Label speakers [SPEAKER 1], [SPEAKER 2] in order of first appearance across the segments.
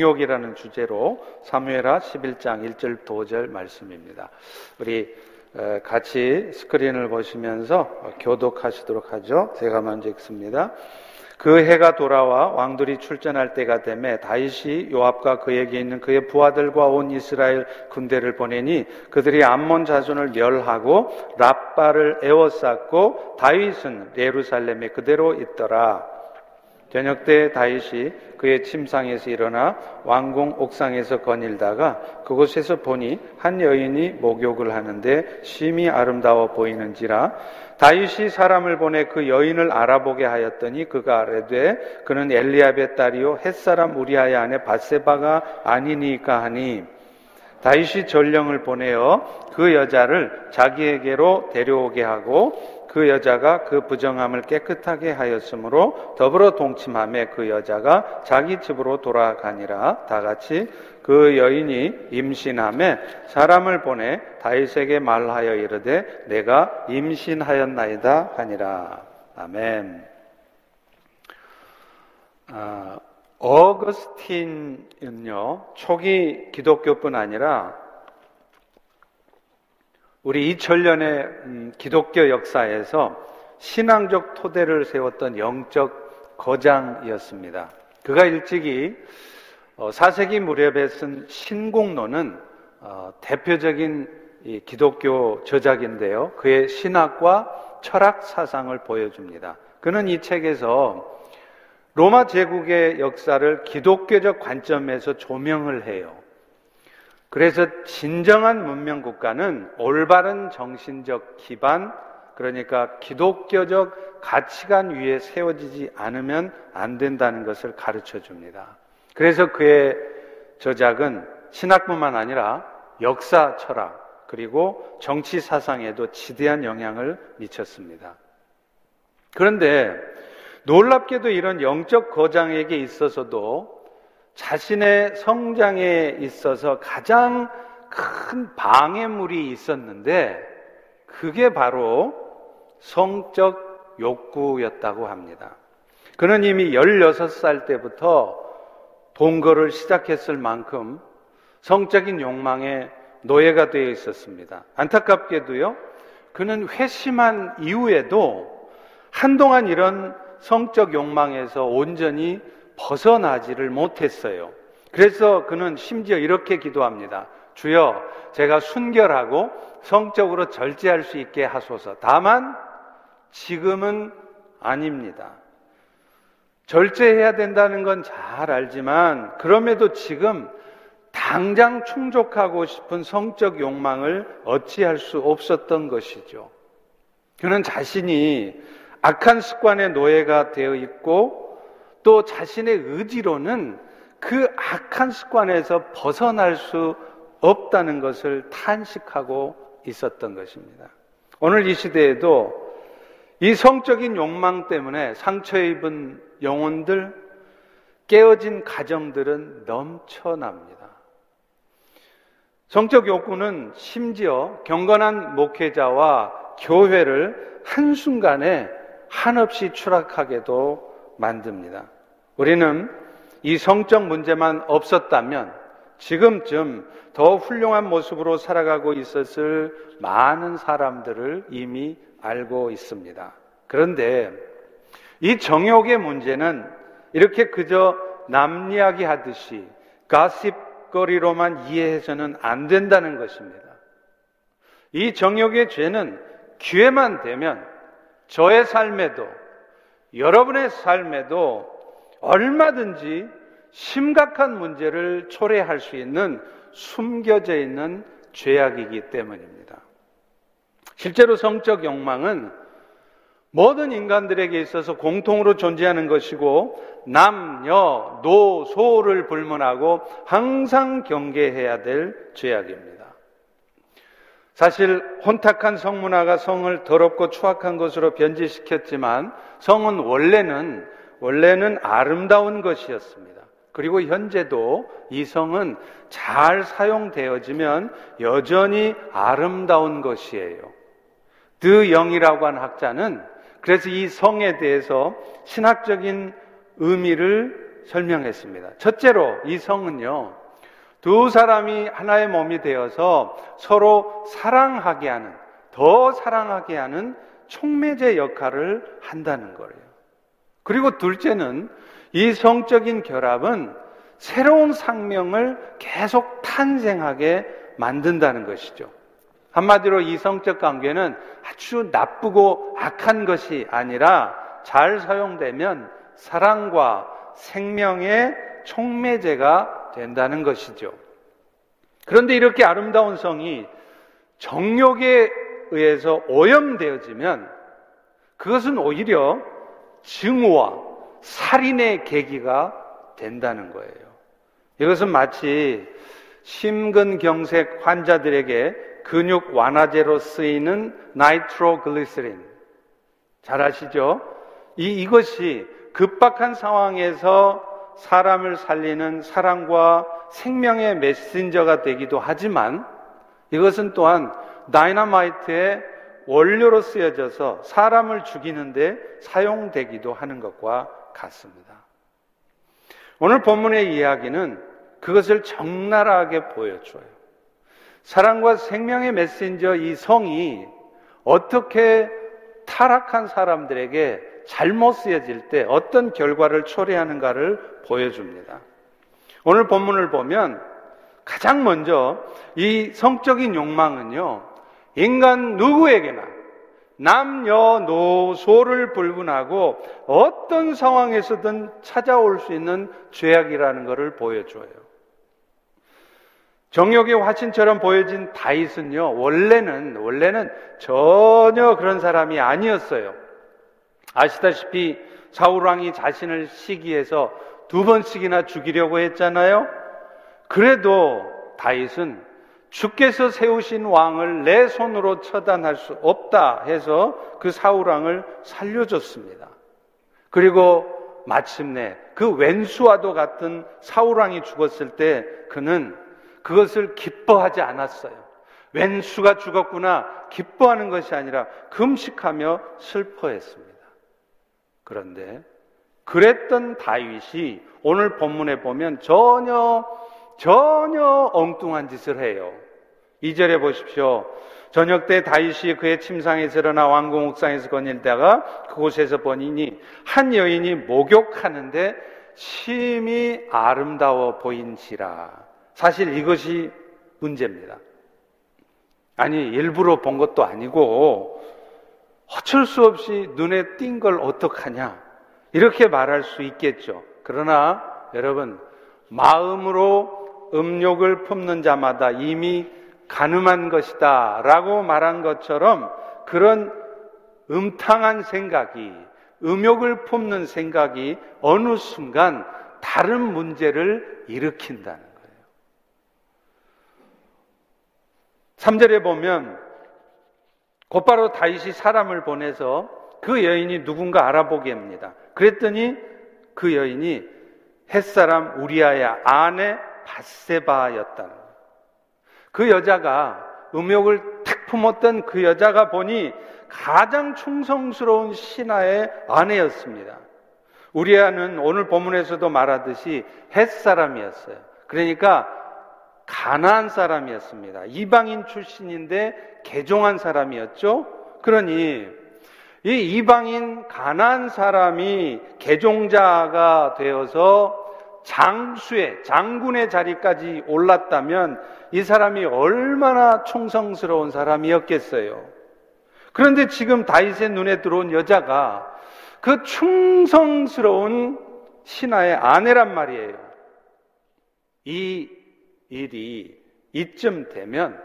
[SPEAKER 1] 정욕이라는 주제로 사무엘하 11장 1절 2절 말씀입니다. 우리 같이 스크린을 보시면서 교독하시도록 하죠. 제가 먼저 읽습니다. 그 해가 돌아와 왕들이 출전할 때가 되매 다윗이 요압과 그에게 있는 그의 부하들과 온 이스라엘 군대를 보내니 그들이 암몬 자손을 멸하고 랍바를 에워쌌고 다윗은 예루살렘에 그대로 있더라. 저녁 때 다윗이 그의 침상에서 일어나 왕궁 옥상에서 거닐다가 그곳에서 보니 한 여인이 목욕을 하는데 심히 아름다워 보이는지라 다윗이 사람을 보내 그 여인을 알아보게 하였더니 그가 아래되 그는 엘리압의 딸이요 햇사람 우리아의 아내 바세바가 아니니까 하니 다윗이 전령을 보내어 그 여자를 자기에게로 데려오게 하고 그 여자가 그 부정함을 깨끗하게 하였으므로 더불어 동침함에 그 여자가 자기 집으로 돌아가니라 다 같이 그 여인이 임신함에 사람을 보내 다윗에게 말하여 이르되 내가 임신하였나이다 하니라 아멘. 아, 어거스틴은요 초기 기독교뿐 아니라 우리 2000년의 음, 기독교 역사에서 신앙적 토대를 세웠던 영적 거장이었습니다. 그가 일찍이 4세기 어, 무렵에 쓴 신공론은 어, 대표적인 기독교 저작인데요. 그의 신학과 철학 사상을 보여줍니다. 그는 이 책에서 로마 제국의 역사를 기독교적 관점에서 조명을 해요. 그래서 진정한 문명 국가는 올바른 정신적 기반, 그러니까 기독교적 가치관 위에 세워지지 않으면 안 된다는 것을 가르쳐 줍니다. 그래서 그의 저작은 신학뿐만 아니라 역사 철학, 그리고 정치 사상에도 지대한 영향을 미쳤습니다. 그런데 놀랍게도 이런 영적 거장에게 있어서도 자신의 성장에 있어서 가장 큰 방해물이 있었는데 그게 바로 성적 욕구였다고 합니다. 그는 이미 16살 때부터 동거를 시작했을 만큼 성적인 욕망에 노예가 되어 있었습니다. 안타깝게도요, 그는 회심한 이후에도 한동안 이런 성적 욕망에서 온전히 벗어나지를 못했어요. 그래서 그는 심지어 이렇게 기도합니다. 주여, 제가 순결하고 성적으로 절제할 수 있게 하소서. 다만, 지금은 아닙니다. 절제해야 된다는 건 잘 알지만, 그럼에도 지금 당장 충족하고 싶은 성적 욕망을 어찌할 수 없었던 것이죠. 그는 자신이 악한 습관의 노예가 되어 있고, 또 자신의 의지로는 그 악한 습관에서 벗어날 수 없다는 것을 탄식하고 있었던 것입니다. 오늘 이 시대에도 이 성적인 욕망 때문에 상처 입은 영혼들, 깨어진 가정들은 넘쳐납니다. 성적 욕구는 심지어 경건한 목회자와 교회를 한순간에 한없이 추락하게도 만듭니다. 우리는 이 성적 문제만 없었다면 지금쯤 더 훌륭한 모습으로 살아가고 있었을 많은 사람들을 이미 알고 있습니다. 그런데 이 정욕의 문제는 이렇게 그저 남 이야기 하듯이 가십거리로만 이해해서는 안 된다는 것입니다. 이 정욕의 죄는 기회만 되면 저의 삶에도 여러분의 삶에도 얼마든지 심각한 문제를 초래할 수 있는 숨겨져 있는 죄악이기 때문입니다. 실제로 성적 욕망은 모든 인간들에게 있어서 공통으로 존재하는 것이고 남녀, 노, 소를 불문하고 항상 경계해야 될 죄악입니다. 사실 혼탁한 성문화가 성을 더럽고 추악한 것으로 변질시켰지만 성은 원래는 원래는 아름다운 것이었습니다. 그리고 현재도 이 성은 잘 사용되어지면 여전히 아름다운 것이에요. 드 영이라고 하는 학자는 그래서 이 성에 대해서 신학적인 의미를 설명했습니다. 첫째로 이 성은요, 두 사람이 하나의 몸이 되어서 서로 사랑하게 하는, 더 사랑하게 하는 촉매제 역할을 한다는 거예요. 그리고 둘째는 이 성적인 결합은 새로운 상명을 계속 탄생하게 만든다는 것이죠. 한마디로 이 성적 관계는 아주 나쁘고 악한 것이 아니라 잘 사용되면 사랑과 생명의 촉매제가 된다는 것이죠. 그런데 이렇게 아름다운 성이 정욕에 의해서 오염되어지면 그것은 오히려 증오와 살인의 계기가 된다는 거예요. 이것은 마치 심근경색 환자들에게 근육 완화제로 쓰이는 나이트로글리세린. 잘 아시죠? 이, 이것이 급박한 상황에서 사람을 살리는 사랑과 생명의 메신저가 되기도 하지만 이것은 또한 다이너마이트의 원료로 쓰여져서 사람을 죽이는데 사용되기도 하는 것과 같습니다. 오늘 본문의 이야기는 그것을 적나라하게 보여줘요. 사랑과 생명의 메신저 이 성이 어떻게 타락한 사람들에게 잘못 쓰여질 때 어떤 결과를 초래하는가를 보여줍니다. 오늘 본문을 보면 가장 먼저 이 성적인 욕망은요, 인간 누구에게나 남녀노소를 불문하고 어떤 상황에서든 찾아올 수 있는 죄악이라는 것을 보여줘요. 정욕의 화신처럼 보여진 다윗은요, 원래는, 원래는 전혀 그런 사람이 아니었어요. 아시다시피 사울왕이 자신을 시기해서 두 번씩이나 죽이려고 했잖아요. 그래도 다윗은 주께서 세우신 왕을 내 손으로 처단할 수 없다 해서 그 사울 왕을 살려줬습니다. 그리고 마침내 그 왼수와도 같은 사울 왕이 죽었을 때 그는 그것을 기뻐하지 않았어요. 왼수가 죽었구나 기뻐하는 것이 아니라 금식하며 슬퍼했습니다. 그런데 그랬던 다윗이 오늘 본문에 보면 전혀 전혀 엉뚱한 짓을 해요. 2절에 보십시오. 저녁 때 다윗이 그의 침상에서 일어나 왕궁 옥상에서 거닐다가 그곳에서 보니니 한 여인이 목욕하는데 심히 아름다워 보인지라. 사실 이것이 문제입니다. 아니, 일부러 본 것도 아니고 어쩔 수 없이 눈에 띈 걸 어떡하냐. 이렇게 말할 수 있겠죠. 그러나 여러분, 마음으로 음욕을 품는 자마다 이미 가늠한 것이다 라고 말한 것처럼 그런 음탕한 생각이, 음욕을 품는 생각이 어느 순간 다른 문제를 일으킨다는 거예요. 3절에 보면 곧바로 다윗이 사람을 보내서 그 여인이 누군가 알아보게 합니다. 그랬더니 그 여인이 햇사람 우리아의 아내 바세바였다는. 그 여자가 음욕을 탁 품었던 그 여자가 보니 가장 충성스러운 신하의 아내였습니다. 우리아는 오늘 본문에서도 말하듯이 햇사람이었어요. 그러니까 가나안 사람이었습니다. 이방인 출신인데 개종한 사람이었죠. 그러니 이 이방인 가나안 사람이 개종자가 되어서 장수의 장군의 자리까지 올랐다면 이 사람이 얼마나 충성스러운 사람이었겠어요. 그런데 지금 다윗의 눈에 들어온 여자가 그 충성스러운 신하의 아내란 말이에요. 이 일이 이쯤 되면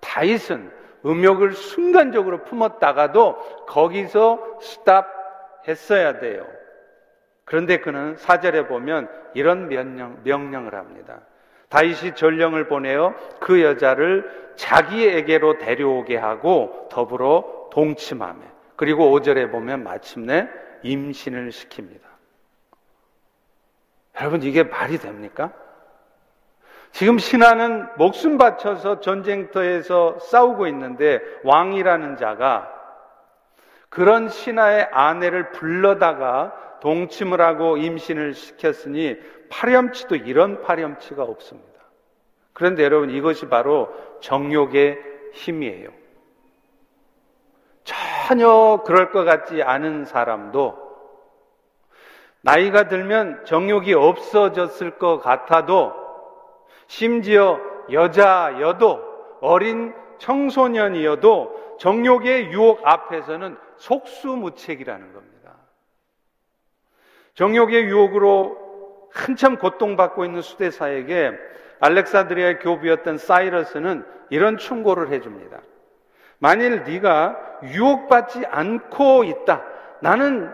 [SPEAKER 1] 다윗은 음욕을 순간적으로 품었다가도 거기서 스탑 했어야 돼요. 그런데 그는 사절에 보면 이런 명령, 명령을 합니다. 다윗이 전령을 보내어 그 여자를 자기에게로 데려오게 하고 더불어 동침하며 그리고 5절에 보면 마침내 임신을 시킵니다. 여러분 이게 말이 됩니까? 지금 신하는 목숨 바쳐서 전쟁터에서 싸우고 있는데 왕이라는 자가 그런 신하의 아내를 불러다가 동침을 하고 임신을 시켰으니 파렴치도 이런 파렴치가 없습니다. 그런데 여러분 이것이 바로 정욕의 힘이에요. 전혀 그럴 것 같지 않은 사람도 나이가 들면 정욕이 없어졌을 것 같아도 심지어 여자여도 어린 청소년이어도 정욕의 유혹 앞에서는 속수무책이라는 겁니다. 정욕의 유혹으로 한참 고통받고 있는 수대사에게 알렉산드리아의 교부였던 사이러스는 이런 충고를 해줍니다. 만일 네가 유혹받지 않고 있다. 나는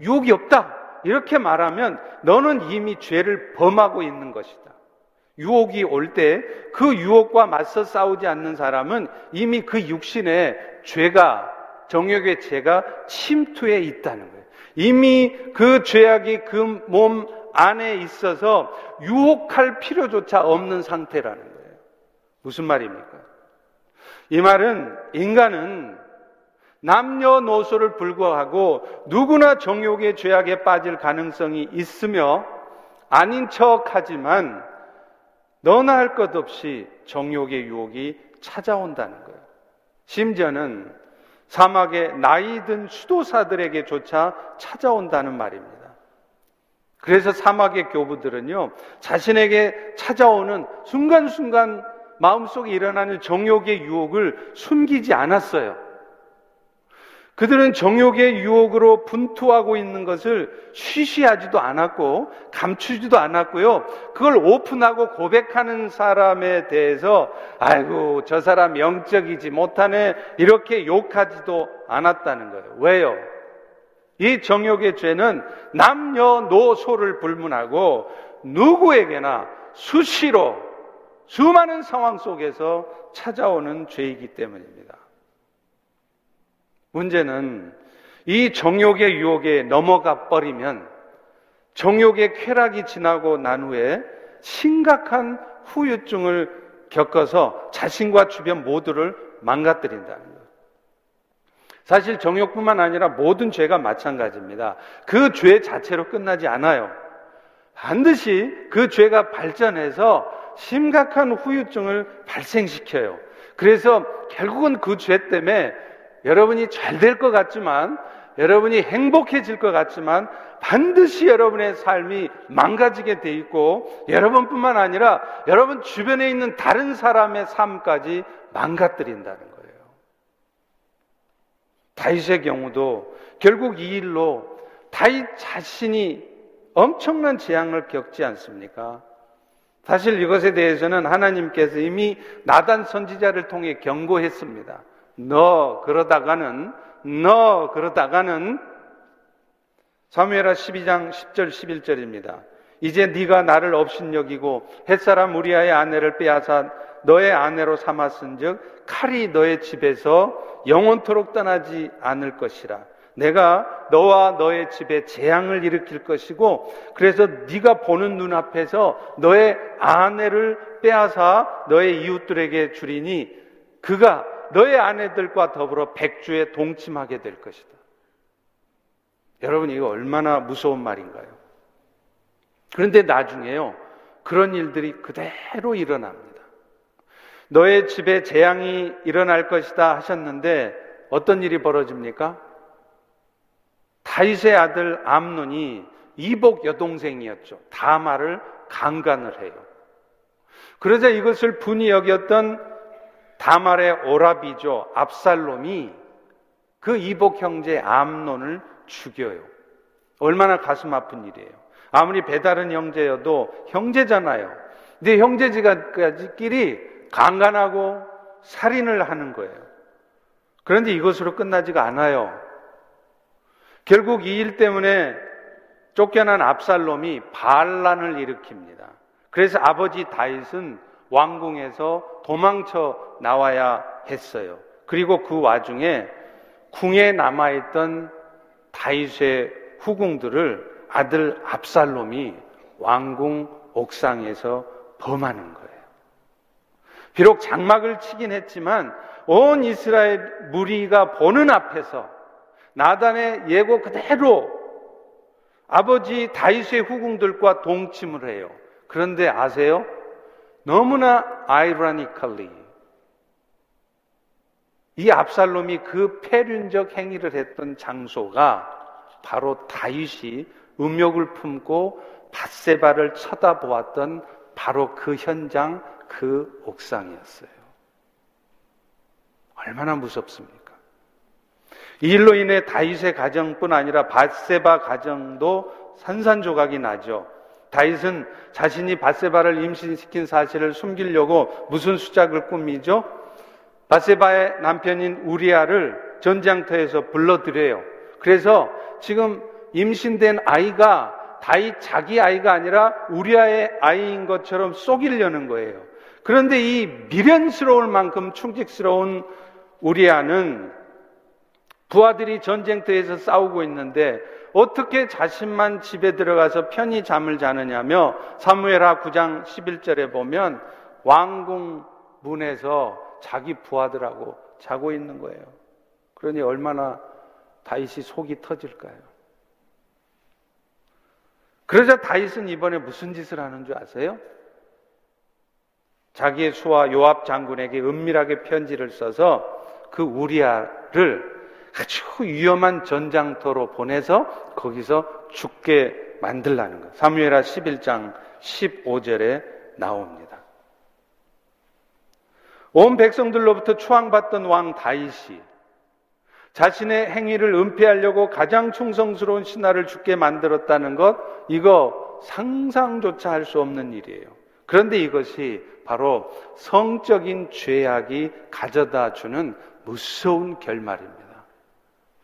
[SPEAKER 1] 유혹이 없다. 이렇게 말하면 너는 이미 죄를 범하고 있는 것이다. 유혹이 올 때 그 유혹과 맞서 싸우지 않는 사람은 이미 그 육신에 죄가 정욕의 죄가 침투해 있다는 거예요. 이미 그 죄악이 그 몸 안에 있어서 유혹할 필요조차 없는 상태라는 거예요. 무슨 말입니까? 이 말은 인간은 남녀노소를 불구하고 누구나 정욕의 죄악에 빠질 가능성이 있으며 아닌 척 하지만 너나 할 것 없이 정욕의 유혹이 찾아온다는 거예요. 심지어는 사막의 나이 든 수도사들에게조차 찾아온다는 말입니다. 그래서 사막의 교부들은요, 자신에게 찾아오는 순간순간 마음속에 일어나는 정욕의 유혹을 숨기지 않았어요. 그들은 정욕의 유혹으로 분투하고 있는 것을 쉬쉬하지도 않았고 감추지도 않았고요. 그걸 오픈하고 고백하는 사람에 대해서 아이고 저 사람 영적이지 못하네 이렇게 욕하지도 않았다는 거예요. 왜요? 이 정욕의 죄는 남녀노소를 불문하고 누구에게나 수시로 수많은 상황 속에서 찾아오는 죄이기 때문입니다. 문제는 이 정욕의 유혹에 넘어가 버리면 정욕의 쾌락이 지나고 난 후에 심각한 후유증을 겪어서 자신과 주변 모두를 망가뜨린다는 거예요. 사실 정욕뿐만 아니라 모든 죄가 마찬가지입니다. 그 죄 자체로 끝나지 않아요. 반드시 그 죄가 발전해서 심각한 후유증을 발생시켜요. 그래서 결국은 그 죄 때문에 여러분이 잘 될 것 같지만, 여러분이 행복해질 것 같지만, 반드시 여러분의 삶이 망가지게 돼 있고, 여러분뿐만 아니라 여러분 주변에 있는 다른 사람의 삶까지 망가뜨린다는 거예요. 다윗의 경우도 결국 이 일로 다윗 자신이 엄청난 재앙을 겪지 않습니까? 사실 이것에 대해서는 하나님께서 이미 나단 선지자를 통해 경고했습니다. 너 그러다가는 너 그러다가는 사무엘하 12장 10절 11절입니다. 이제 네가 나를 업신여기고 햇사람 우리아의 아내를 빼앗아 너의 아내로 삼았은즉 칼이 너의 집에서 영원토록 떠나지 않을 것이라. 내가 너와 너의 집에 재앙을 일으킬 것이고 그래서 네가 보는 눈앞에서 너의 아내를 빼앗아 너의 이웃들에게 주리니 그가 너의 아내들과 더불어 백주에 동침하게 될 것이다. 여러분, 이거 얼마나 무서운 말인가요? 그런데 나중에요, 그런 일들이 그대로 일어납니다. 너의 집에 재앙이 일어날 것이다 하셨는데 어떤 일이 벌어집니까? 다윗의 아들 암논이 이복 여동생이었죠. 다마를 강간을 해요. 그러자 이것을 분이 여겼던 다말의 오라비죠. 압살롬이 그 이복 형제 암론을 죽여요. 얼마나 가슴 아픈 일이에요. 아무리 배다른 형제여도 형제잖아요. 근데 형제지간끼리 강간하고 살인을 하는 거예요. 그런데 이것으로 끝나지가 않아요. 결국 이 일 때문에 쫓겨난 압살롬이 반란을 일으킵니다. 그래서 아버지 다윗은 왕궁에서 도망쳐 나와야 했어요. 그리고 그 와중에 궁에 남아있던 다윗의 후궁들을 아들 압살롬이 왕궁 옥상에서 범하는 거예요. 비록 장막을 치긴 했지만 온 이스라엘 무리가 보는 앞에서 나단의 예고 그대로 아버지 다윗의 후궁들과 동침을 해요. 그런데 아세요? 너무나 아이러니컬리 이 압살롬이 그 폐륜적 행위를 했던 장소가 바로 다윗이 음욕을 품고 바세바를 쳐다보았던 바로 그 현장, 그 옥상이었어요. 얼마나 무섭습니까? 이 일로 인해 다윗의 가정뿐 아니라 바세바 가정도 산산조각이 나죠. 다윗은 자신이 바세바를 임신시킨 사실을 숨기려고 무슨 수작을 꾸미죠? 바세바의 남편인 우리아를 전장터에서 불러들여요. 그래서 지금 임신된 아이가 다윗 자기 아이가 아니라 우리아의 아이인 것처럼 속이려는 거예요. 그런데 이 미련스러울 만큼 충직스러운 우리아는 부하들이 전쟁터에서 싸우고 있는데 어떻게 자신만 집에 들어가서 편히 잠을 자느냐며 사무엘하 9장 11절에 보면 왕궁 문에서 자기 부하들하고 자고 있는 거예요. 그러니 얼마나 다윗이 속이 터질까요? 그러자 다윗은 이번에 무슨 짓을 하는 줄 아세요? 자기의 수와 요압 장군에게 은밀하게 편지를 써서 그 우리아를 아주 위험한 전장터로 보내서 거기서 죽게 만들라는 것. 사무엘하 11장 15절에 나옵니다. 온 백성들로부터 추앙받던 왕 다윗이 자신의 행위를 은폐하려고 가장 충성스러운 신하를 죽게 만들었다는 것, 이거 상상조차 할 수 없는 일이에요. 그런데 이것이 바로 성적인 죄악이 가져다 주는 무서운 결말입니다.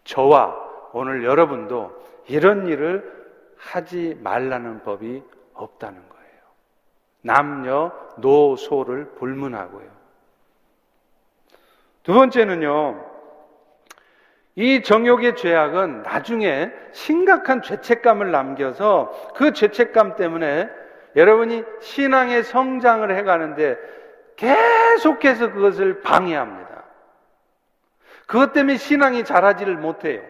[SPEAKER 1] 저와 오늘 여러분도 이런 일을 하지 말라는 법이 없다는 거예요. 남녀, 노소를 불문하고요. 두 번째는요, 이 정욕의 죄악은 나중에 심각한 죄책감을 남겨서 그 죄책감 때문에 여러분이 신앙의 성장을 해가는데 계속해서 그것을 방해합니다. 그것 때문에 신앙이 자라지를 못해요.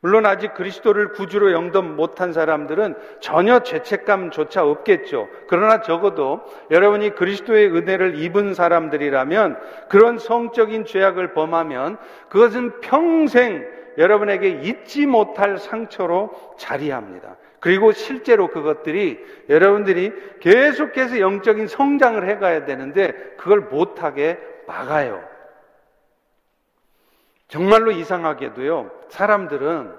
[SPEAKER 1] 물론 아직 그리스도를 구주로 영접 못한 사람들은 전혀 죄책감조차 없겠죠. 그러나 적어도 여러분이 그리스도의 은혜를 입은 사람들이라면 그런 성적인 죄악을 범하면 그것은 평생 여러분에게 잊지 못할 상처로 자리합니다. 그리고 실제로 그것들이 여러분들이 계속해서 영적인 성장을 해가야 되는데 그걸 못하게 막아요. 정말로 이상하게도요, 사람들은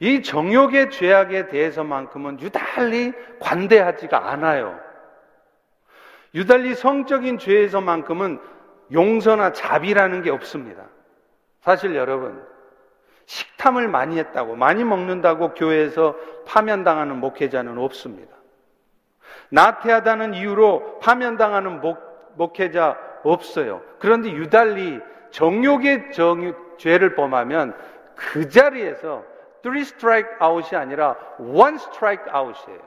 [SPEAKER 1] 이 정욕의 죄악에 대해서만큼은 유달리 관대하지가 않아요. 유달리 성적인 죄에서만큼은 용서나 자비라는 게 없습니다. 사실 여러분, 식탐을 많이 했다고, 많이 먹는다고 교회에서 파면당하는 목회자는 없습니다. 나태하다는 이유로 파면당하는 목, 목회자 없어요. 그런데 유달리 정욕의 정, 죄를 범하면 그 자리에서 three strike out이 아니라 one strike out이에요.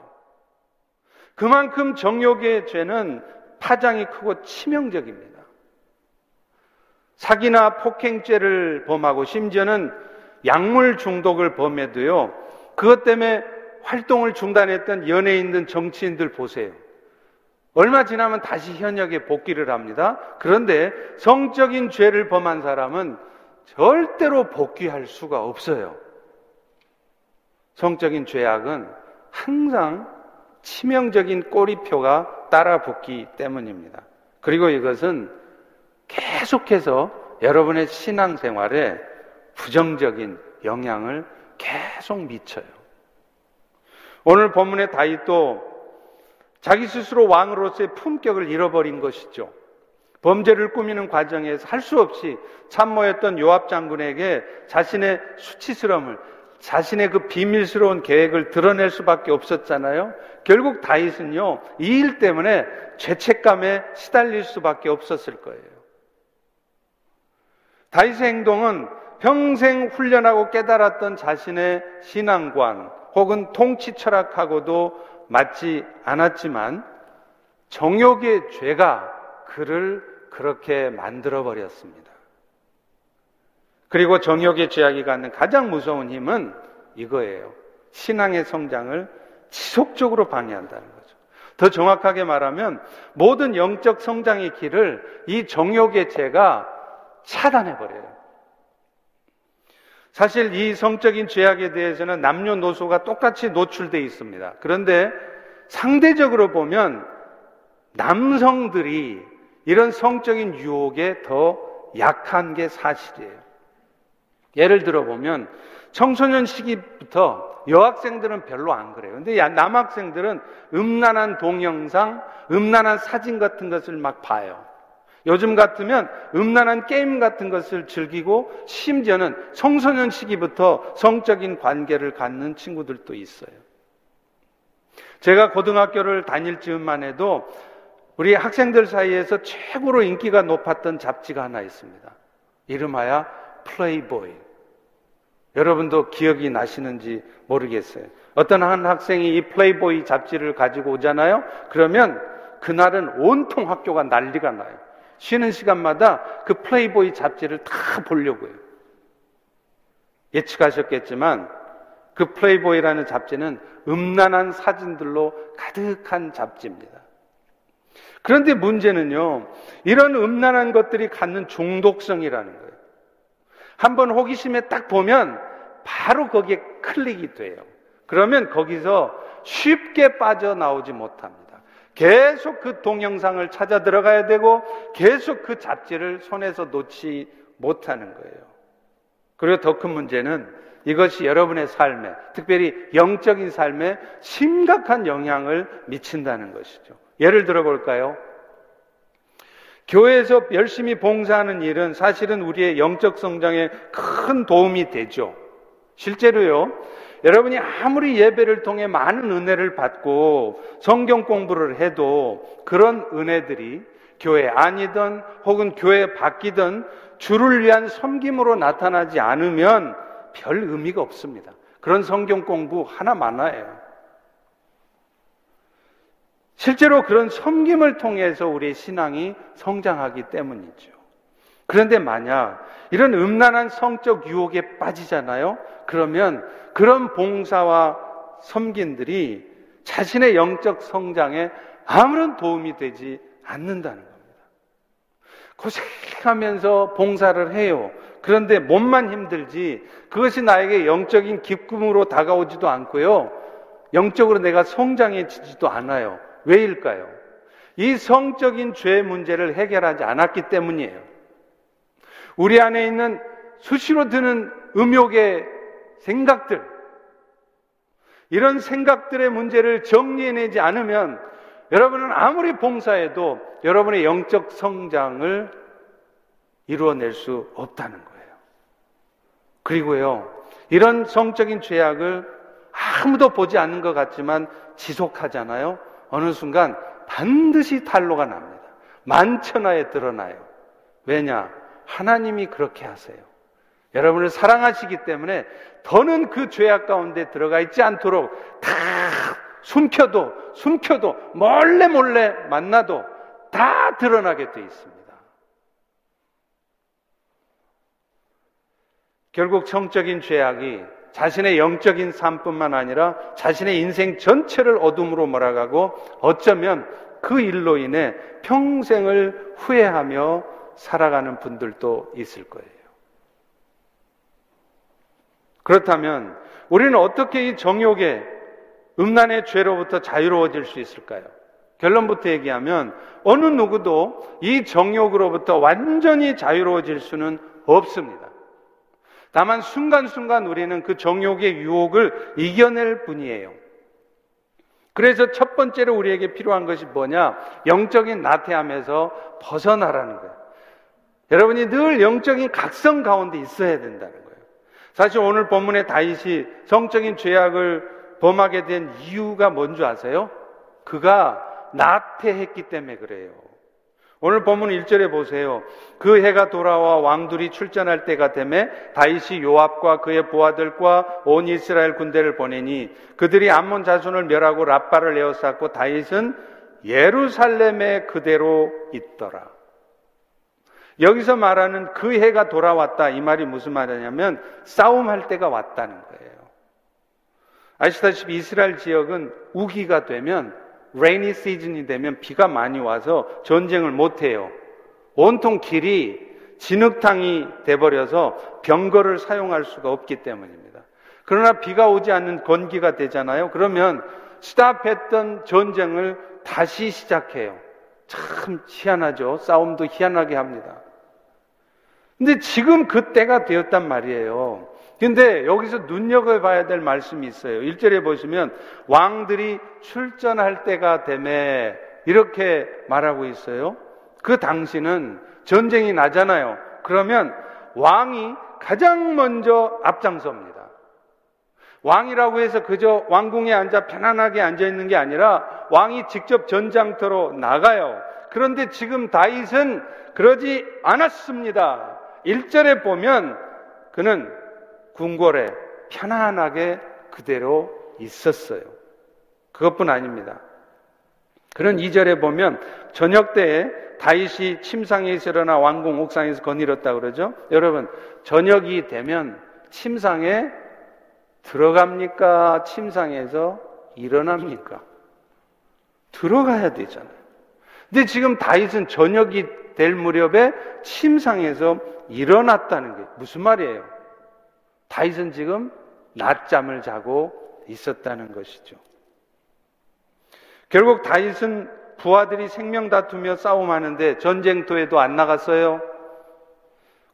[SPEAKER 1] 그만큼 정욕의 죄는 파장이 크고 치명적입니다. 사기나 폭행죄를 범하고 심지어는 약물 중독을 범해도요, 그것 때문에 활동을 중단했던 연예인들, 정치인들 보세요. 얼마 지나면 다시 현역에 복귀를 합니다. 그런데 성적인 죄를 범한 사람은 절대로 복귀할 수가 없어요. 성적인 죄악은 항상 치명적인 꼬리표가 따라 붙기 때문입니다. 그리고 이것은 계속해서 여러분의 신앙생활에 부정적인 영향을 계속 미쳐요. 오늘 본문의 다윗도 자기 스스로 왕으로서의 품격을 잃어버린 것이죠. 범죄를 꾸미는 과정에서 할 수 없이 참모였던 요압 장군에게 자신의 수치스러움을 자신의 그 비밀스러운 계획을 드러낼 수밖에 없었잖아요. 결국 다윗은요, 이 일 때문에 죄책감에 시달릴 수밖에 없었을 거예요. 다윗의 행동은 평생 훈련하고 깨달았던 자신의 신앙관 혹은 통치 철학하고도 맞지 않았지만 정욕의 죄가 그를 그렇게 만들어 버렸습니다. 그리고 정욕의 죄악이 갖는 가장 무서운 힘은 이거예요. 신앙의 성장을 지속적으로 방해한다는 거죠. 더 정확하게 말하면 모든 영적 성장의 길을 이 정욕의 죄가 차단해 버려요. 사실 이 성적인 죄악에 대해서는 남녀노소가 똑같이 노출되어 있습니다. 그런데 상대적으로 보면 남성들이 이런 성적인 유혹에 더 약한 게 사실이에요. 예를 들어 보면 청소년 시기부터 여학생들은 별로 안 그래요. 근데 남학생들은 음란한 동영상, 음란한 사진 같은 것을 막 봐요. 요즘 같으면 음란한 게임 같은 것을 즐기고 심지어는 청소년 시기부터 성적인 관계를 갖는 친구들도 있어요. 제가 고등학교를 다닐 즈음만 해도 우리 학생들 사이에서 최고로 인기가 높았던 잡지가 하나 있습니다. 이름하여 플레이보이. 여러분도 기억이 나시는지 모르겠어요. 어떤 한 학생이 이 플레이보이 잡지를 가지고 오잖아요? 그러면 그날은 온통 학교가 난리가 나요. 쉬는 시간마다 그 플레이보이 잡지를 다 보려고요. 예측하셨겠지만 그 플레이보이라는 잡지는 음란한 사진들로 가득한 잡지입니다. 그런데 문제는요, 이런 음란한 것들이 갖는 중독성이라는 거예요. 한번 호기심에 딱 보면 바로 거기에 클릭이 돼요. 그러면 거기서 쉽게 빠져나오지 못합니다. 계속 그 동영상을 찾아 들어가야 되고 계속 그 잡지를 손에서 놓지 못하는 거예요. 그리고 더 큰 문제는 이것이 여러분의 삶에, 특별히 영적인 삶에 심각한 영향을 미친다는 것이죠. 예를 들어 볼까요? 교회에서 열심히 봉사하는 일은 사실은 우리의 영적 성장에 큰 도움이 되죠. 실제로요, 여러분이 아무리 예배를 통해 많은 은혜를 받고 성경 공부를 해도 그런 은혜들이 교회 아니든 혹은 교회 밖이든 주를 위한 섬김으로 나타나지 않으면 별 의미가 없습니다. 그런 성경 공부 하나 많아요. 실제로 그런 섬김을 통해서 우리의 신앙이 성장하기 때문이죠. 그런데 만약 이런 음란한 성적 유혹에 빠지잖아요? 그러면 그런 봉사와 섬긴들이 자신의 영적 성장에 아무런 도움이 되지 않는다는 겁니다. 고생하면서 봉사를 해요. 그런데 몸만 힘들지 그것이 나에게 영적인 기쁨으로 다가오지도 않고요. 영적으로 내가 성장해지지도 않아요. 왜일까요? 이 성적인 죄 문제를 해결하지 않았기 때문이에요. 우리 안에 있는 수시로 드는 음욕의 생각들, 이런 생각들의 문제를 정리해내지 않으면 여러분은 아무리 봉사해도 여러분의 영적 성장을 이루어낼 수 없다는 거예요. 그리고요, 이런 성적인 죄악을 아무도 보지 않는 것 같지만 지속하잖아요. 어느 순간 반드시 탄로가 납니다. 만천하에 드러나요. 왜냐? 하나님이 그렇게 하세요. 여러분을 사랑하시기 때문에 더는 그 죄악 가운데 들어가 있지 않도록 다 숨겨도 숨겨도 몰래 몰래 만나도 다 드러나게 돼 있습니다. 결국 성적인 죄악이 자신의 영적인 삶뿐만 아니라 자신의 인생 전체를 어둠으로 몰아가고 어쩌면 그 일로 인해 평생을 후회하며 살아가는 분들도 있을 거예요. 그렇다면 우리는 어떻게 이 정욕의 음란의 죄로부터 자유로워질 수 있을까요? 결론부터 얘기하면 어느 누구도 이 정욕으로부터 완전히 자유로워질 수는 없습니다. 다만 순간순간 우리는 그 정욕의 유혹을 이겨낼 뿐이에요. 그래서 첫 번째로 우리에게 필요한 것이 뭐냐? 영적인 나태함에서 벗어나라는 거예요. 여러분이 늘 영적인 각성 가운데 있어야 된다는 거예요. 사실 오늘 본문의 다윗이 성적인 죄악을 범하게 된 이유가 뭔지 아세요? 그가 나태했기 때문에 그래요. 오늘 본문 1절에 보세요. 그 해가 돌아와 왕들이 출전할 때가 되매 다윗이 요압과 그의 부하들과 온 이스라엘 군대를 보내니 그들이 암몬 자손을 멸하고 랍바를 에워쌌고 다윗은 예루살렘에 그대로 있더라. 여기서 말하는 그 해가 돌아왔다. 이 말이 무슨 말이냐면 싸움할 때가 왔다는 거예요. 아시다시피 이스라엘 지역은 우기가 되면 레이니 시즌이 되면 비가 많이 와서 전쟁을 못 해요. 온통 길이 진흙탕이 돼버려서 병거를 사용할 수가 없기 때문입니다. 그러나 비가 오지 않는 건기가 되잖아요. 그러면 스탑했던 전쟁을 다시 시작해요. 참 희한하죠. 싸움도 희한하게 합니다. 근데 지금 그 때가 되었단 말이에요. 근데 여기서 눈여겨봐야 될 말씀이 있어요. 1절에 보시면 왕들이 출전할 때가 되매 이렇게 말하고 있어요. 그 당시는 전쟁이 나잖아요. 그러면 왕이 가장 먼저 앞장섭니다. 왕이라고 해서 그저 왕궁에 앉아 편안하게 앉아 있는 게 아니라 왕이 직접 전장터로 나가요. 그런데 지금 다윗은 그러지 않았습니다. 1절에 보면 그는 궁궐에 편안하게 그대로 있었어요. 그것뿐 아닙니다. 그런 2절에 보면 저녁 때에 다윗이 침상에서 일어나 왕궁 옥상에서 거닐었다 그러죠. 여러분, 저녁이 되면 침상에 들어갑니까? 침상에서 일어납니까? 들어가야 되잖아요. 근데 지금 다윗은 저녁이 될 무렵에 침상에서 일어났다는 게 무슨 말이에요? 다윗은 지금 낮잠을 자고 있었다는 것이죠. 결국 다윗은 부하들이 생명 다투며 싸움하는데 전쟁터에도 안 나갔어요.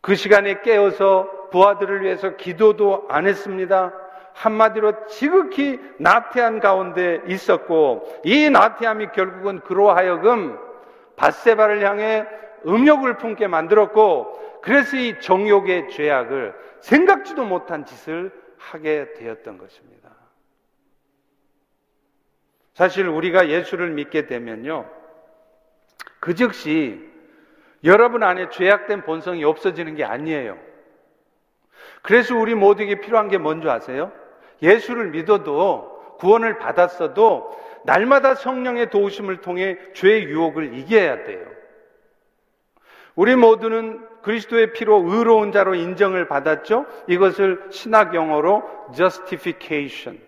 [SPEAKER 1] 그 시간에 깨어서 부하들을 위해서 기도도 안 했습니다. 한마디로 지극히 나태한 가운데 있었고 이 나태함이 결국은 그로 하여금 바세바를 향해 음욕을 품게 만들었고 그래서 이 정욕의 죄악을 생각지도 못한 짓을 하게 되었던 것입니다. 사실 우리가 예수를 믿게 되면요. 그 즉시 여러분 안에 죄악된 본성이 없어지는 게 아니에요. 그래서 우리 모두에게 필요한 게 뭔지 아세요? 예수를 믿어도 구원을 받았어도 날마다 성령의 도우심을 통해 죄의 유혹을 이겨야 돼요. 우리 모두는 그리스도의 피로 의로운 자로 인정을 받았죠? 이것을 신학 용어로 justification,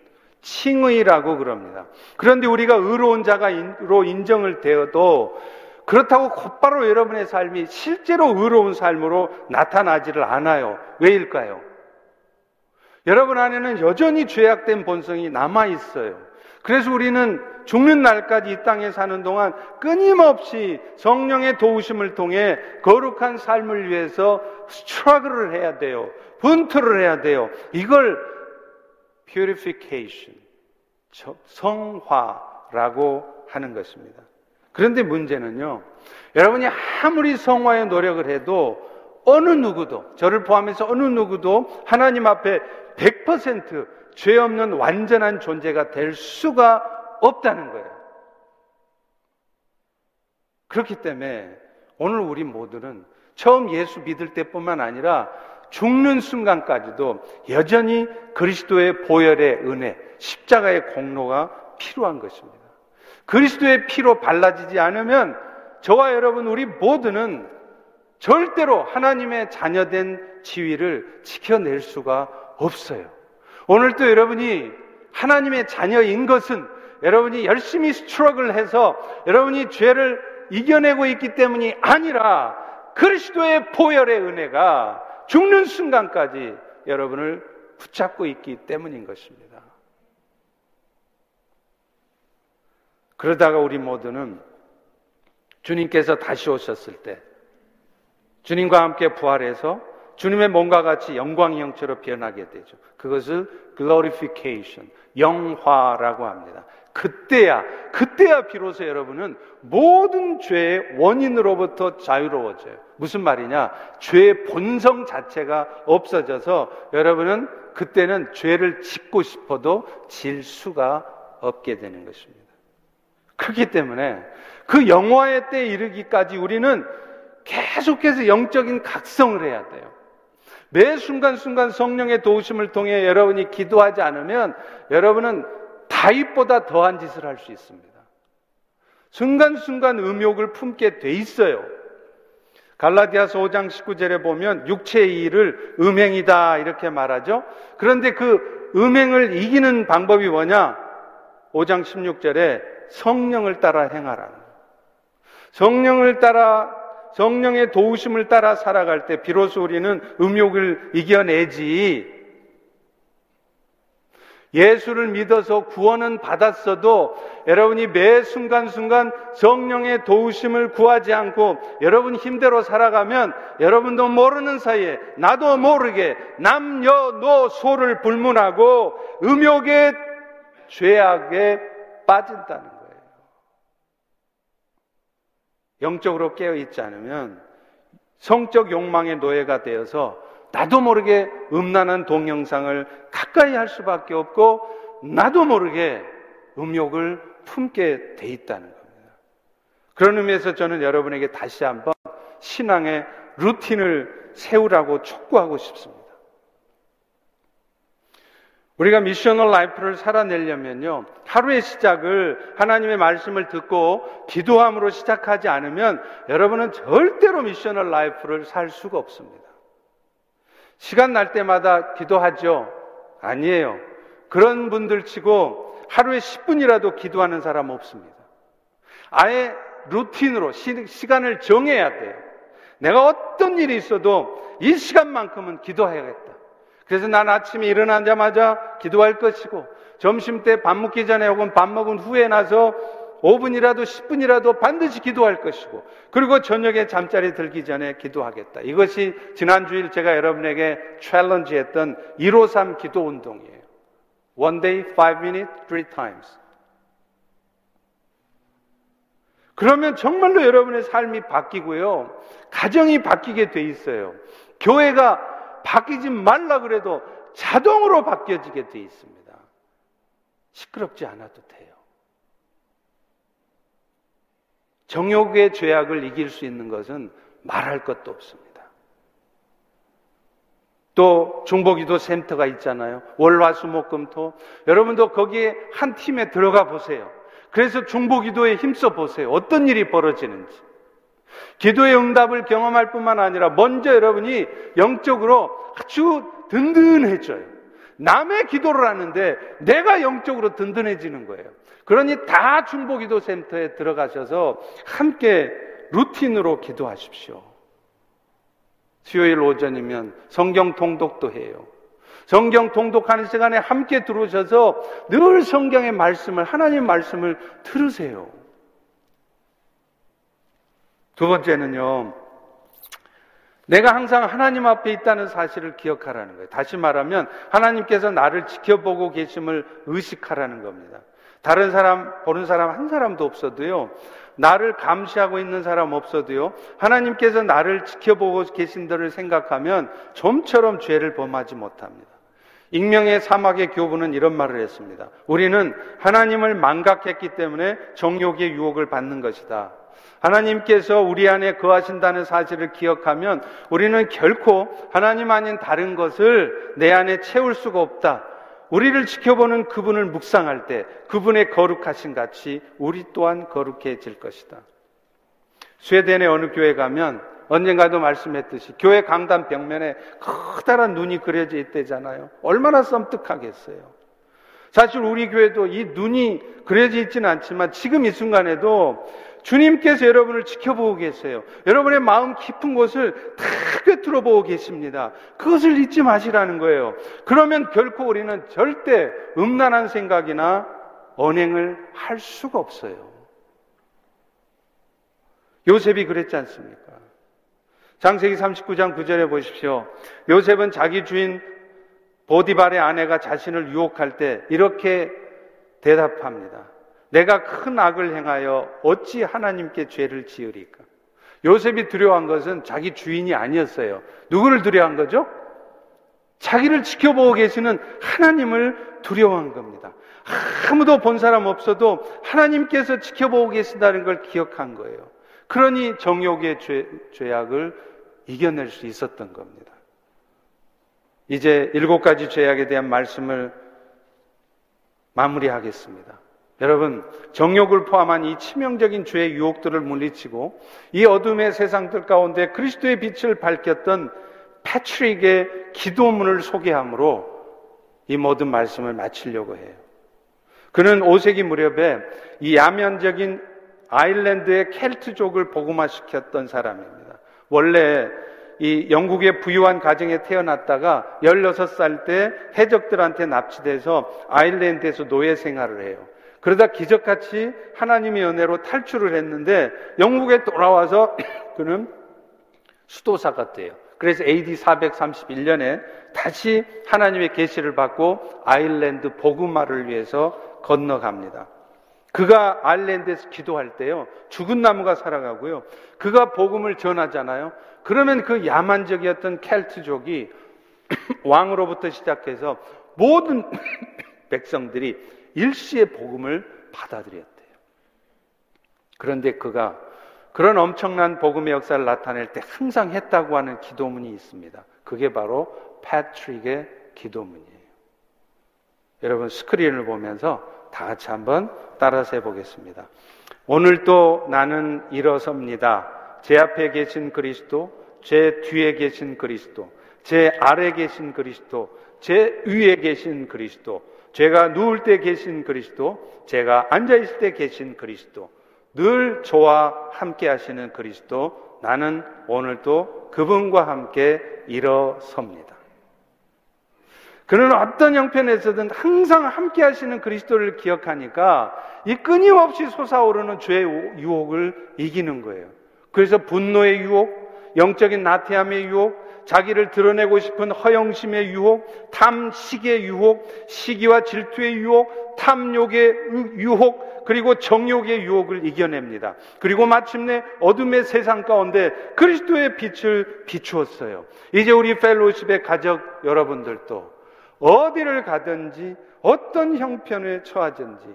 [SPEAKER 1] 칭의라고 그럽니다. 그런데 우리가 의로운 자가로 인정을 되어도 그렇다고 곧바로 여러분의 삶이 실제로 의로운 삶으로 나타나지를 않아요. 왜일까요? 여러분 안에는 여전히 죄악된 본성이 남아 있어요. 그래서 우리는 죽는 날까지 이 땅에 사는 동안 끊임없이 성령의 도우심을 통해 거룩한 삶을 위해서 스트러글을 해야 돼요. 분투를 해야 돼요. 이걸 purification, 성화라고 하는 것입니다. 그런데 문제는요, 여러분이 아무리 성화에 노력을 해도 어느 누구도, 저를 포함해서 어느 누구도 하나님 앞에 100%죄 없는 완전한 존재가 될 수가 없다는 거예요. 그렇기 때문에 오늘 우리 모두는 처음 예수 믿을 때뿐만 아니라 죽는 순간까지도 여전히 그리스도의 보혈의 은혜, 십자가의 공로가 필요한 것입니다. 그리스도의 피로 발라지지 않으면 저와 여러분 우리 모두는 절대로 하나님의 자녀된 지위를 지켜낼 수가 없어요. 오늘도 여러분이 하나님의 자녀인 것은 여러분이 열심히 스트럭을 해서 여러분이 죄를 이겨내고 있기 때문이 아니라 그리스도의 보혈의 은혜가 죽는 순간까지 여러분을 붙잡고 있기 때문인 것입니다. 그러다가 우리 모두는 주님께서 다시 오셨을 때 주님과 함께 부활해서 주님의 몸과 같이 영광의 형체로 변하게 되죠. 그것을 glorification, 영화라고 합니다. 그때야, 그때야 비로소 여러분은 모든 죄의 원인으로부터 자유로워져요. 무슨 말이냐? 죄의 본성 자체가 없어져서 여러분은 그때는 죄를 짓고 싶어도 질 수가 없게 되는 것입니다. 그렇기 때문에 그 영화의 때 이르기까지 우리는 계속해서 영적인 각성을 해야 돼요. 매 순간순간 성령의 도우심을 통해 여러분이 기도하지 않으면 여러분은 다윗보다 더한 짓을 할 수 있습니다. 순간순간 음욕을 품게 돼 있어요. 갈라디아서 5장 19절에 보면 육체의 일을 음행이다 이렇게 말하죠. 그런데 그 음행을 이기는 방법이 뭐냐? 5장 16절에 성령을 따라 거예요. 성령을 따라 성령의 도우심을 따라 살아갈 때 비로소 우리는 음욕을 이겨내지 예수를 믿어서 구원은 받았어도 여러분이 매 순간순간 성령의 도우심을 구하지 않고 여러분 힘대로 살아가면 여러분도 모르는 사이에 나도 모르게 남녀노 소를 불문하고 음욕의 죄악에 빠진다는 거예요. 영적으로 깨어 있지 않으면 성적 욕망의 노예가 되어서 나도 모르게 음란한 동영상을 가까이 할 수밖에 없고 나도 모르게 음욕을 품게 돼 있다는 겁니다. 그런 의미에서 저는 여러분에게 다시 한번 신앙의 루틴을 세우라고 촉구하고 싶습니다. 우리가 missional life를 살아내려면요, 하루의 시작을 하나님의 말씀을 듣고 기도함으로 시작하지 않으면 여러분은 절대로 missional life를 살 수가 없습니다. 시간 날 때마다 기도하죠? 아니에요. 그런 분들 치고 하루에 10분이라도 기도하는 사람 없습니다. 아예 루틴으로 시간을 정해야 돼요. 내가 어떤 일이 있어도 이 시간만큼은 기도해야겠다. 그래서 난 아침에 일어나자마자 기도할 것이고 점심 때 밥 먹기 전에 혹은 밥 먹은 후에 나서 5분이라도 10분이라도 반드시 기도할 것이고 그리고 저녁에 잠자리 들기 전에 기도하겠다. 이것이 지난 주일 제가 여러분에게 챌린지 했던 153 기도 운동이에요. One day, five minutes, three times. 그러면 정말로 여러분의 삶이 바뀌고요. 가정이 바뀌게 돼 있어요. 교회가 바뀌지 말라 그래도 자동으로 바뀌어지게 돼 있습니다. 시끄럽지 않아도 돼요. 정욕의 죄악을 이길 수 있는 것은 말할 것도 없습니다. 또 중보기도 센터가 있잖아요. 월화수목금토. 여러분도 거기에 한 팀에 들어가 보세요. 그래서 중보기도에 힘써 보세요. 어떤 일이 벌어지는지. 기도의 응답을 경험할 뿐만 아니라 먼저 여러분이 영적으로 아주 든든해져요. 남의 기도를 하는데 내가 영적으로 든든해지는 거예요. 그러니 다 중보기도 센터에 들어가셔서 함께 루틴으로 기도하십시오. 수요일 오전이면 성경 통독도 해요. 성경 통독하는 시간에 함께 들어오셔서 늘 성경의 말씀을, 하나님 말씀을 들으세요. 두 번째는요, 내가 항상 하나님 앞에 있다는 사실을 기억하라는 거예요. 다시 말하면 하나님께서 나를 지켜보고 계심을 의식하라는 겁니다. 다른 사람, 보는 사람 한 사람도 없어도요, 나를 감시하고 있는 사람 없어도요, 하나님께서 나를 지켜보고 계신들을 생각하면 좀처럼 죄를 범하지 못합니다. 익명의 사막의 교부는 이런 말을 했습니다. 우리는 하나님을 망각했기 때문에 정욕의 유혹을 받는 것이다. 하나님께서 우리 안에 거하신다는 사실을 기억하면 우리는 결코 하나님 아닌 다른 것을 내 안에 채울 수가 없다. 우리를 지켜보는 그분을 묵상할 때 그분의 거룩하신 같이 우리 또한 거룩해질 것이다. 스웨덴의 어느 교회 가면 언젠가도 말씀했듯이 교회 강단 벽면에 커다란 눈이 그려져 있대잖아요. 얼마나 썸뜩하겠어요. 사실 우리 교회도 이 눈이 그려져 있지는 않지만 지금 이 순간에도 주님께서 여러분을 지켜보고 계세요. 여러분의 마음 깊은 곳을 다 꿰뚫어 보고 계십니다. 그것을 잊지 마시라는 거예요. 그러면 결코 우리는 절대 음란한 생각이나 언행을 할 수가 없어요. 요셉이 그랬지 않습니까? 장세기 39장 9절에 보십시오. 요셉은 자기 주인 보디발의 아내가 자신을 유혹할 때 이렇게 대답합니다. 내가 큰 악을 행하여 어찌 하나님께 죄를 지으리까? 요셉이 두려워한 것은 자기 주인이 아니었어요. 누구를 두려워한 거죠? 자기를 지켜보고 계시는 하나님을 두려워한 겁니다. 아무도 본 사람 없어도 하나님께서 지켜보고 계신다는 걸 기억한 거예요. 그러니 정욕의 죄, 죄악을 이겨낼 수 있었던 겁니다. 이제 일곱 가지 죄악에 대한 말씀을 마무리하겠습니다. 여러분, 정욕을 포함한 이 치명적인 죄의 유혹들을 물리치고 이 어둠의 세상들 가운데 그리스도의 빛을 밝혔던 패트릭의 기도문을 소개함으로 이 모든 말씀을 마치려고 해요. 그는 5세기 무렵에 이 야면적인 아일랜드의 켈트족을 복음화시켰던 사람입니다. 원래 이 영국의 부유한 가정에 태어났다가 16살 때 해적들한테 납치돼서 아일랜드에서 노예 생활을 해요. 그러다 기적같이 하나님의 은혜로 탈출을 했는데 영국에 돌아와서 그는 수도사가 돼요. 그래서 AD 431년에 다시 하나님의 계시를 받고 아일랜드 복음화를 위해서 건너갑니다. 그가 아일랜드에서 기도할 때요. 죽은 나무가 살아가고요. 그가 복음을 전하잖아요. 그러면 그 야만적이었던 켈트족이 왕으로부터 시작해서 모든 백성들이 일시의 복음을 받아들였대요. 그런데 그가 그런 엄청난 복음의 역사를 나타낼 때 항상 했다고 하는 기도문이 있습니다. 그게 바로 패트릭의 기도문이에요. 여러분 스크린을 보면서 다 같이 한번 따라서 해보겠습니다. 오늘도 나는 일어섭니다. 제 앞에 계신 그리스도, 제 뒤에 계신 그리스도, 제 아래 계신 그리스도, 제 위에 계신 그리스도, 제가 누울 때 계신 그리스도, 제가 앉아 있을 때 계신 그리스도, 늘 저와 함께 하시는 그리스도, 나는 오늘도 그분과 함께 일어섭니다. 그는 어떤 형편에서든 항상 함께 하시는 그리스도를 기억하니까 이 끊임없이 솟아오르는 죄의 유혹을 이기는 거예요. 그래서 분노의 유혹, 영적인 나태함의 유혹, 자기를 드러내고 싶은 허영심의 유혹, 탐식의 유혹, 시기와 질투의 유혹, 탐욕의 유혹, 그리고 정욕의 유혹을 이겨냅니다. 그리고 마침내 어둠의 세상 가운데 그리스도의 빛을 비추었어요. 이제 우리 펠로십의 가족 여러분들도 어디를 가든지 어떤 형편에 처하든지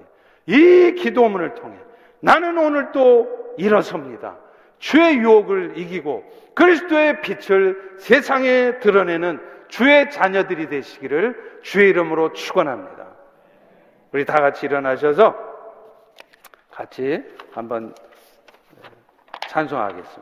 [SPEAKER 1] 이 기도문을 통해 나는 오늘 또 일어섭니다. 주의 유혹을 이기고 그리스도의 빛을 세상에 드러내는 주의 자녀들이 되시기를 주의 이름으로 축원합니다. 우리 다 같이 일어나셔서 같이 한번 찬송하겠습니다.